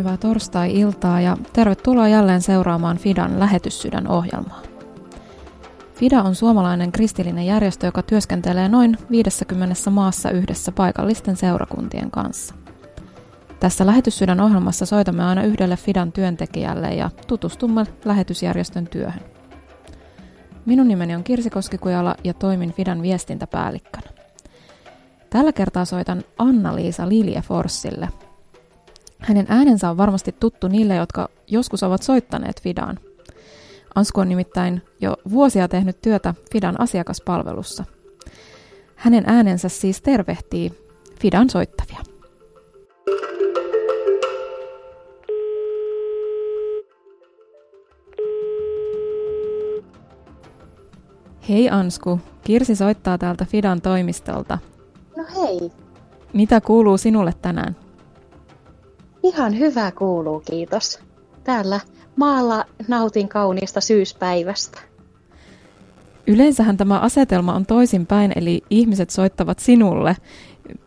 hyvää torstai-iltaa ja tervetuloa jälleen seuraamaan Fidan lähetyssydän ohjelmaa. FIDA on suomalainen kristillinen järjestö, joka työskentelee noin 50 maassa yhdessä paikallisten seurakuntien kanssa. Tässä lähetyssydän ohjelmassa soitamme aina yhdelle FIDAn työntekijälle ja tutustumme lähetysjärjestön työhön. Minun nimeni on Kirsi Koskikujala ja toimin FIDAn viestintäpäällikkönä. Tällä kertaa soitan Anna-Liisa Liljeforssille. Hänen äänensä on varmasti tuttu niille, jotka joskus ovat soittaneet Fidaan. Ansku on nimittäin jo vuosia tehnyt työtä Fidan asiakaspalvelussa. Hänen äänensä siis tervehtii Fidan soittavia. Hei Ansku, Kirsi soittaa täältä Fidan toimistolta. No hei. Mitä kuuluu sinulle tänään? Ihan hyvä kuuluu, kiitos. Täällä maalla nautin kauniista syyspäivästä. Yleensähän tämä asetelma on toisinpäin, eli ihmiset soittavat sinulle.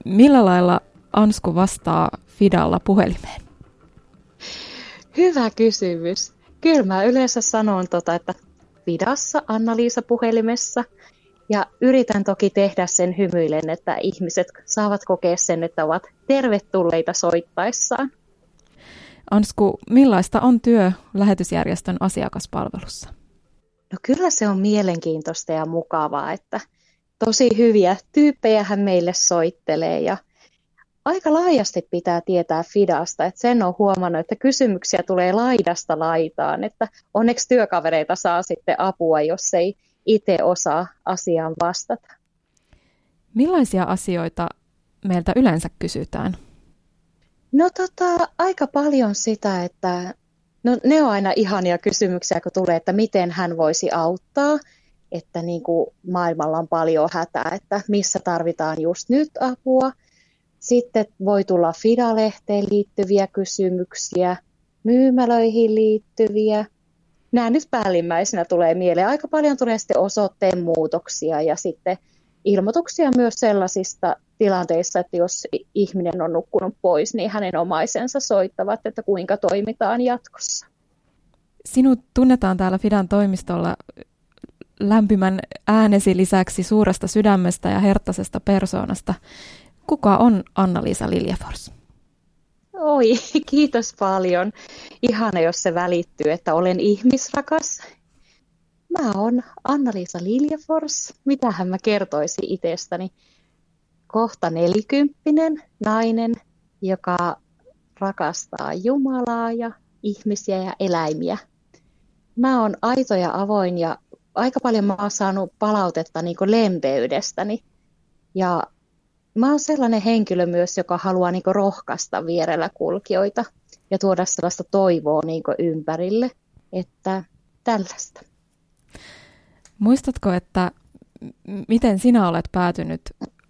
Millä lailla Ansku vastaa Fidalla puhelimeen? Hyvä kysymys. Kyllä mä yleensä sanon, tota, että Fidassa Anna-Liisa puhelimessa. Ja yritän toki tehdä sen hymyillen, että ihmiset saavat kokea sen, että ovat tervetulleita soittaessaan. Ansku, millaista on työ lähetysjärjestön asiakaspalvelussa? No kyllä se on mielenkiintoista ja mukavaa, että tosi hyviä tyyppejä hän meille soittelee ja aika laajasti pitää tietää Fidasta, että sen on huomannut, että kysymyksiä tulee laidasta laitaan, että onneksi työkavereita saa sitten apua, jos ei itse osaa asiaan vastata. Millaisia asioita meiltä yleensä kysytään? No tota, aika paljon sitä, että no, ne on aina ihania kysymyksiä, kun tulee, että miten hän voisi auttaa, että niin kuin maailmalla on paljon hätää, että missä tarvitaan just nyt apua. Sitten voi tulla Fidalehteen liittyviä kysymyksiä, myymälöihin liittyviä. Nämä nyt päällimmäisenä tulee mieleen. Aika paljon tulee sitten osoitteen muutoksia ja sitten ilmoituksia myös sellaisista tilanteissa, että jos ihminen on nukkunut pois, niin hänen omaisensa soittavat, että kuinka toimitaan jatkossa. Sinut tunnetaan täällä Fidan toimistolla lämpimän äänesi lisäksi suuresta sydämestä ja herttaisesta persoonasta. Kuka on Anna-Liisa Liljefors? Oi, kiitos paljon. Ihana, jos se välittyy, että olen ihmisrakas. Mä oon Anna-Liisa Liljefors. Mitähän mä kertoisin itsestäni? kohta nelikymppinen nainen, joka rakastaa Jumalaa ja ihmisiä ja eläimiä. Mä oon aito ja avoin ja aika paljon mä oon saanut palautetta niin lempeydestäni. Ja mä oon sellainen henkilö myös, joka haluaa niin rohkaista vierellä kulkijoita ja tuoda sellaista toivoa niin ympärille, että tällaista. Muistatko, että miten sinä olet päätynyt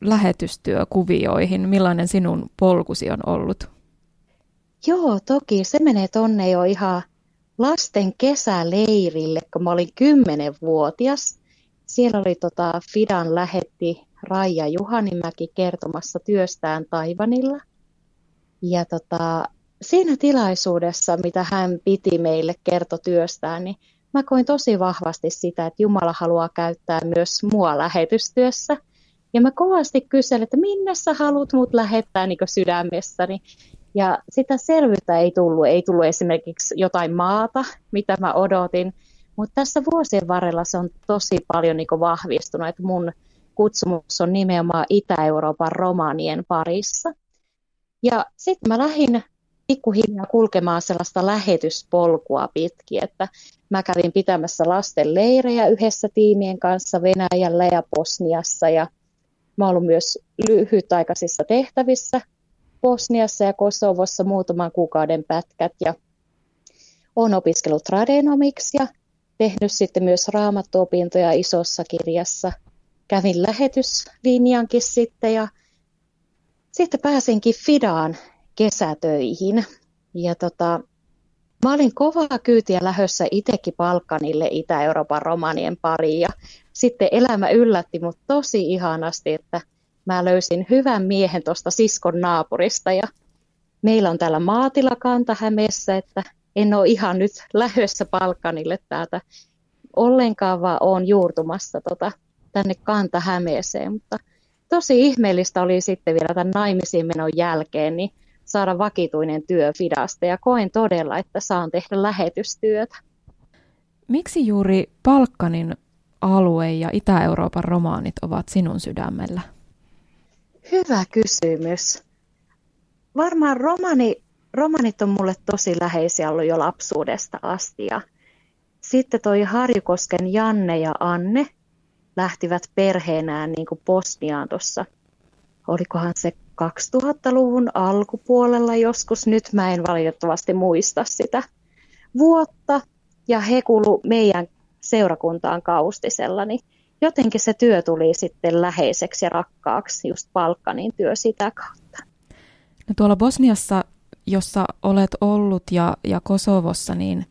lähetystyökuvioihin? Millainen sinun polkusi on ollut? Joo, toki. Se menee tonne jo ihan lasten kesäleirille, kun mä olin kymmenenvuotias. Siellä oli tota Fidan lähetti Raija Juhanimäki kertomassa työstään Taivanilla. Ja tota, siinä tilaisuudessa, mitä hän piti meille kerto työstään, niin mä koin tosi vahvasti sitä, että Jumala haluaa käyttää myös mua lähetystyössä – ja mä kovasti kyselin, että minne sä haluat mut lähettää niin sydämessäni. Ja sitä selvyyttä ei tullut. Ei tullut esimerkiksi jotain maata, mitä mä odotin. Mutta tässä vuosien varrella se on tosi paljon niin vahvistunut, että mun kutsumus on nimenomaan Itä-Euroopan romanien parissa. Ja sitten mä lähdin pikkuhiljaa kulkemaan sellaista lähetyspolkua pitkin, että mä kävin pitämässä lasten leirejä yhdessä tiimien kanssa Venäjällä ja Bosniassa ja Mä ollut myös lyhytaikaisissa tehtävissä Bosniassa ja Kosovossa muutaman kuukauden pätkät ja olen opiskellut tradenomiksi ja tehnyt sitten myös raamattuopintoja isossa kirjassa. Kävin lähetyslinjankin sitten ja sitten pääsinkin Fidaan kesätöihin. Ja tota, mä olin kovaa kyytiä lähössä itsekin Balkanille Itä-Euroopan romanien pariin ja sitten elämä yllätti mut tosi ihanasti, että mä löysin hyvän miehen tuosta siskon naapurista ja meillä on täällä maatila Kanta-Hämeessä, että en ole ihan nyt lähdössä Palkkanille täältä ollenkaan, vaan olen juurtumassa tota, tänne Kanta-Hämeeseen. Mutta tosi ihmeellistä oli sitten vielä tämän naimisiin menon jälkeen niin saada vakituinen työ Fidasta ja koen todella, että saan tehdä lähetystyötä. Miksi juuri Palkkanin alue ja Itä-Euroopan romaanit ovat sinun sydämellä? Hyvä kysymys. Varmaan romani, romanit on mulle tosi läheisiä ollut jo lapsuudesta asti. Ja sitten toi Harjukosken Janne ja Anne lähtivät perheenään niin kuin Bosniaan tuossa, olikohan se 2000-luvun alkupuolella joskus, nyt mä en valitettavasti muista sitä vuotta, ja he kuulu meidän seurakuntaan kaustisella, niin jotenkin se työ tuli sitten läheiseksi ja rakkaaksi, just Balkanin työ sitä kautta. No tuolla Bosniassa, jossa olet ollut ja, ja Kosovossa, niin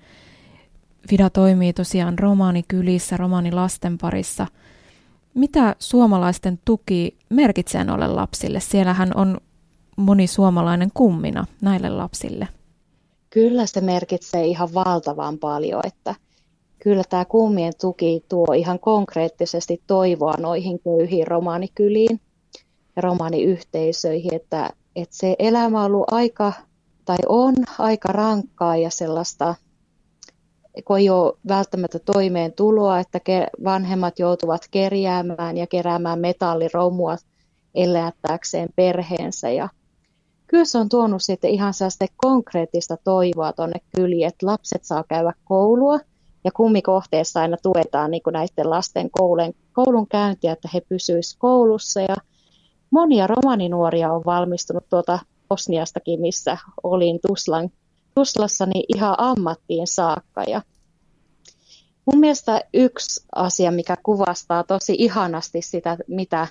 Vida toimii tosiaan romaanikylissä, romaanilasten parissa. Mitä suomalaisten tuki merkitsee noille lapsille? Siellähän on moni suomalainen kummina näille lapsille. Kyllä se merkitsee ihan valtavan paljon, että kyllä tämä kummien tuki tuo ihan konkreettisesti toivoa noihin köyhiin romaanikyliin ja romaaniyhteisöihin, että, että se elämä on ollut aika, tai on aika rankkaa ja sellaista, kun ei ole välttämättä toimeentuloa, että vanhemmat joutuvat kerjäämään ja keräämään metalliromua elättääkseen perheensä. Ja kyllä se on tuonut sitten ihan sellaista konkreettista toivoa tuonne kyliin, että lapset saa käydä koulua. Ja kummikohteessa aina tuetaan niin kuin näiden lasten koulun, koulun käyntiä, että he pysyisivät koulussa. Ja monia romaninuoria on valmistunut tuota Bosniastakin, missä olin Tuslan, Tuslassa, niin ihan ammattiin saakka. Ja mun mielestä yksi asia, mikä kuvastaa tosi ihanasti sitä, mitä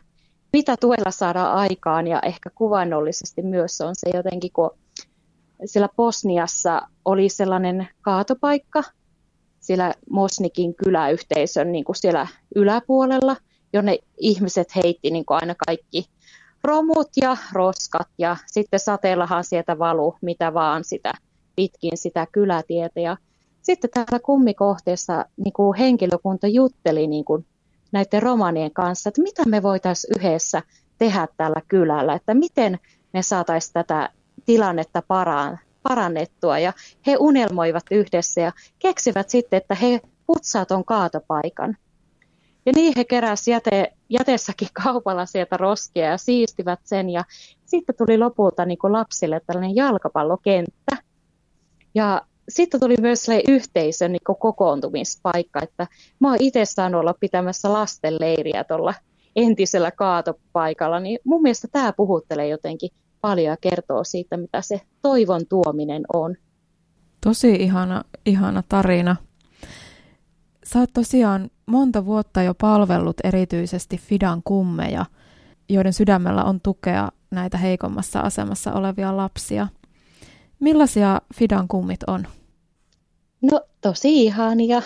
mitä tuella saadaan aikaan ja ehkä kuvainnollisesti myös on se jotenkin, kun siellä Bosniassa oli sellainen kaatopaikka siellä Mosnikin kyläyhteisön niin kuin siellä yläpuolella, jonne ihmiset heitti niin kuin aina kaikki romut ja roskat ja sitten sateellahan sieltä valu mitä vaan sitä pitkin sitä kylätietä ja sitten täällä kummikohteessa niin kuin henkilökunta jutteli niin kuin näiden romanien kanssa, että mitä me voitaisiin yhdessä tehdä tällä kylällä, että miten me saataisiin tätä tilannetta parannettua. Ja he unelmoivat yhdessä ja keksivät sitten, että he putsaa tuon kaatopaikan. Ja niin he keräsivät jäte, jätessäkin kaupalla sieltä roskia ja siistivät sen. Ja sitten tuli lopulta niin lapsille tällainen jalkapallokenttä. Ja sitten tuli myös se yhteisön niin kokoontumispaikka, että mä oon itse saanut olla pitämässä lastenleiriä tuolla entisellä kaatopaikalla, niin mun mielestä tämä puhuttelee jotenkin paljon ja kertoo siitä, mitä se toivon tuominen on. Tosi ihana, ihana tarina. Sä oot tosiaan monta vuotta jo palvellut erityisesti Fidan kummeja, joiden sydämellä on tukea näitä heikommassa asemassa olevia lapsia. Millaisia Fidan kummit on? No tosi ihania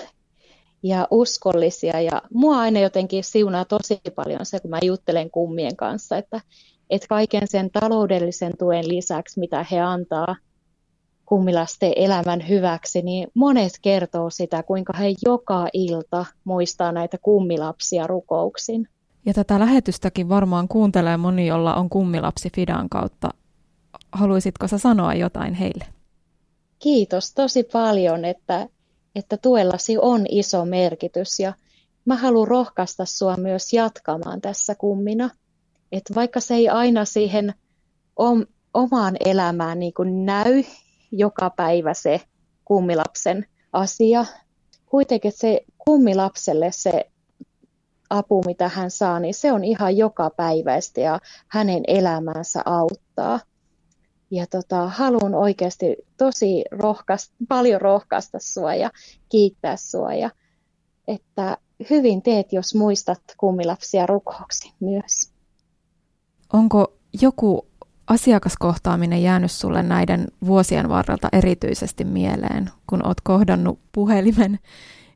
ja uskollisia ja mua aina jotenkin siunaa tosi paljon se, kun mä juttelen kummien kanssa, että, että kaiken sen taloudellisen tuen lisäksi, mitä he antaa kummilasten elämän hyväksi, niin monet kertoo sitä, kuinka he joka ilta muistaa näitä kummilapsia rukouksin. Ja tätä lähetystäkin varmaan kuuntelee moni, jolla on kummilapsi Fidan kautta. Haluaisitko sä sanoa jotain heille? kiitos tosi paljon, että, että tuellasi on iso merkitys ja mä haluan rohkaista sua myös jatkamaan tässä kummina. Että vaikka se ei aina siihen om, omaan elämään niin kuin näy joka päivä se kummilapsen asia, kuitenkin se kummilapselle se apu, mitä hän saa, niin se on ihan joka päiväistä ja hänen elämäänsä auttaa ja tota, haluan oikeasti tosi rohkaista, paljon rohkaista sua ja kiittää sua. Ja, että hyvin teet, jos muistat kummilapsia rukouksi myös. Onko joku asiakaskohtaaminen jäänyt sulle näiden vuosien varrelta erityisesti mieleen, kun oot kohdannut puhelimen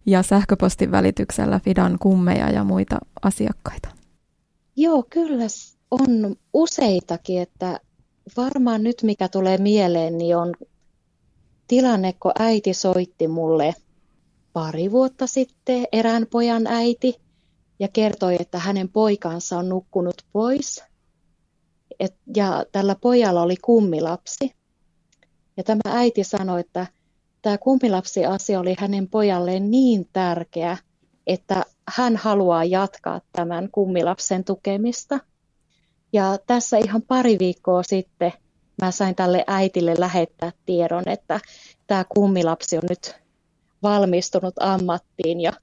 ja sähköpostin välityksellä Fidan kummeja ja muita asiakkaita? Joo, kyllä on useitakin, että varmaan nyt mikä tulee mieleen, niin on tilanne, kun äiti soitti mulle pari vuotta sitten, erään pojan äiti, ja kertoi, että hänen poikansa on nukkunut pois. Et, ja tällä pojalla oli kummilapsi. Ja tämä äiti sanoi, että tämä kummilapsi-asia oli hänen pojalleen niin tärkeä, että hän haluaa jatkaa tämän kummilapsen tukemista. Ja tässä ihan pari viikkoa sitten mä sain tälle äitille lähettää tiedon, että tämä kummilapsi on nyt valmistunut ammattiin ja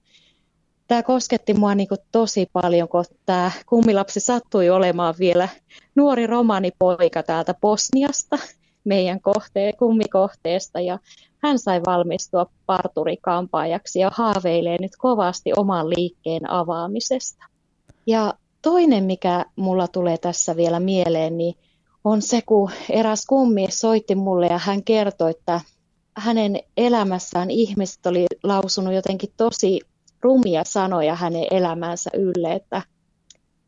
tämä kosketti mua niin kuin tosi paljon, kun tämä kummilapsi sattui olemaan vielä nuori romanipoika täältä Bosniasta, meidän kohteen, kummikohteesta, ja hän sai valmistua parturikampaajaksi ja haaveilee nyt kovasti oman liikkeen avaamisesta. Ja toinen, mikä mulla tulee tässä vielä mieleen, niin on se, kun eräs kummi soitti mulle ja hän kertoi, että hänen elämässään ihmiset oli lausunut jotenkin tosi rumia sanoja hänen elämänsä ylle, että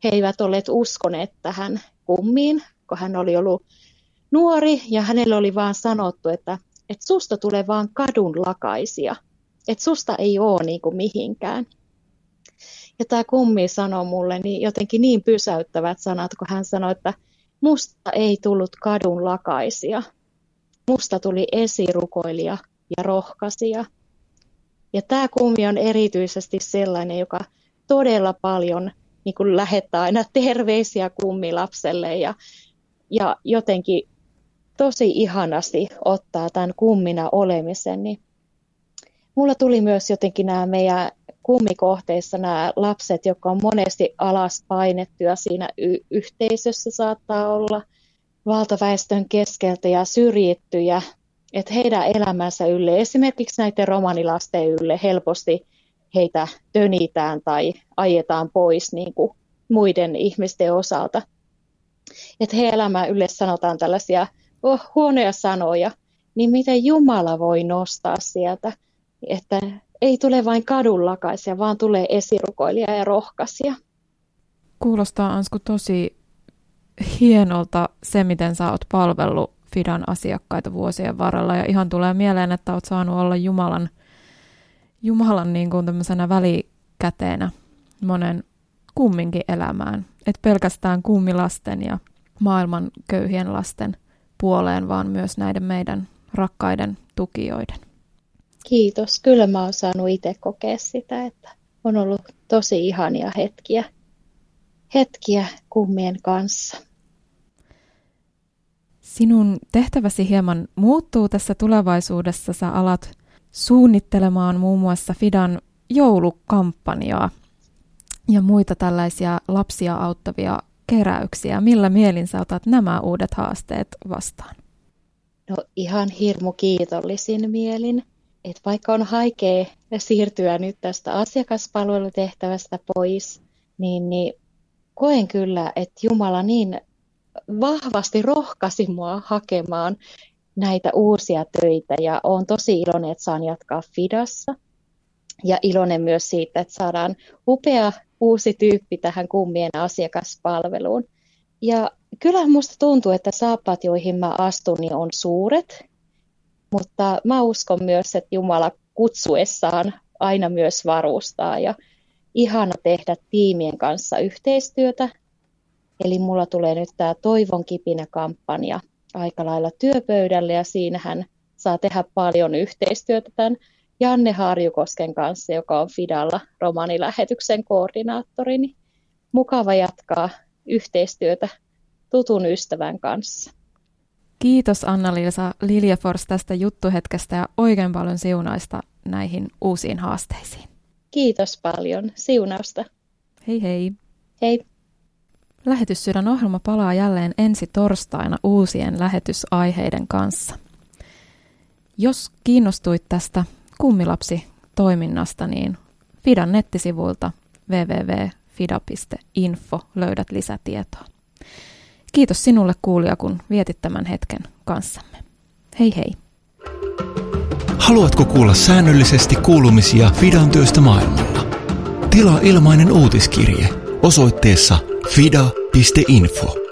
he eivät olleet uskoneet tähän kummiin, kun hän oli ollut nuori ja hänelle oli vaan sanottu, että, että susta tulee vaan kadun lakaisia, että susta ei ole niin kuin mihinkään. Ja tämä kummi sanoi mulle niin jotenkin niin pysäyttävät sanat, kun hän sanoi, että musta ei tullut kadun lakaisia, musta tuli esirukoilija ja rohkaisija. Ja tämä kummi on erityisesti sellainen, joka todella paljon niin kuin lähettää aina terveisiä kummilapselle ja, ja jotenkin tosi ihanasti ottaa tämän kummina olemisen. Niin mulla tuli myös jotenkin nämä meidän kummikohteissa nämä lapset, jotka on monesti alas painettuja siinä y- yhteisössä saattaa olla valtaväestön keskeltä ja syrjittyjä että heidän elämänsä ylle, esimerkiksi näiden romanilasten ylle helposti heitä tönitään tai ajetaan pois niin kuin muiden ihmisten osalta. Että heidän elämän ylle sanotaan tällaisia oh, huonoja sanoja, niin miten Jumala voi nostaa sieltä, että ei tule vain kadunlakaisia, vaan tulee esirukoilija ja rohkaisia. Kuulostaa Ansku tosi hienolta se, miten sä oot palvellut Fidan asiakkaita vuosien varrella ja ihan tulee mieleen, että olet saanut olla Jumalan, Jumalan niin kuin tämmöisenä välikäteenä monen kumminkin elämään. Et pelkästään kummilasten ja maailman köyhien lasten puoleen, vaan myös näiden meidän rakkaiden tukijoiden. Kiitos. Kyllä mä oon saanut itse kokea sitä, että on ollut tosi ihania hetkiä, hetkiä kummien kanssa. Sinun tehtäväsi hieman muuttuu tässä tulevaisuudessa. Sä alat suunnittelemaan muun muassa Fidan joulukampanjaa ja muita tällaisia lapsia auttavia keräyksiä. Millä mielin sä otat nämä uudet haasteet vastaan? No ihan hirmu kiitollisin mielin. Et vaikka on haikea siirtyä nyt tästä asiakaspalvelutehtävästä pois, niin, niin koen kyllä, että Jumala niin vahvasti rohkaisi mua hakemaan näitä uusia töitä ja olen tosi iloinen, että saan jatkaa Fidassa. Ja iloinen myös siitä, että saadaan upea uusi tyyppi tähän kummien asiakaspalveluun. Ja kyllä minusta tuntuu, että saappaat, joihin mä astun, niin on suuret, mutta mä uskon myös, että Jumala kutsuessaan aina myös varustaa ja ihana tehdä tiimien kanssa yhteistyötä Eli mulla tulee nyt tämä Toivon kipinä-kampanja aika lailla työpöydälle ja siinähän saa tehdä paljon yhteistyötä tämän Janne Harjukosken kanssa, joka on Fidalla romanilähetyksen koordinaattori. Mukava jatkaa yhteistyötä tutun ystävän kanssa. Kiitos Anna-Liisa Liljefors tästä juttuhetkestä ja oikein paljon siunaista näihin uusiin haasteisiin. Kiitos paljon. Siunausta. Hei hei. Hei. Lähetyssydän ohjelma palaa jälleen ensi torstaina uusien lähetysaiheiden kanssa. Jos kiinnostuit tästä kummilapsi-toiminnasta, niin Fidan nettisivuilta www.fida.info löydät lisätietoa. Kiitos sinulle kuulija, kun vietit tämän hetken kanssamme. Hei hei! Haluatko kuulla säännöllisesti kuulumisia Fidan työstä maailmalla? Tilaa ilmainen uutiskirje osoitteessa fida.info.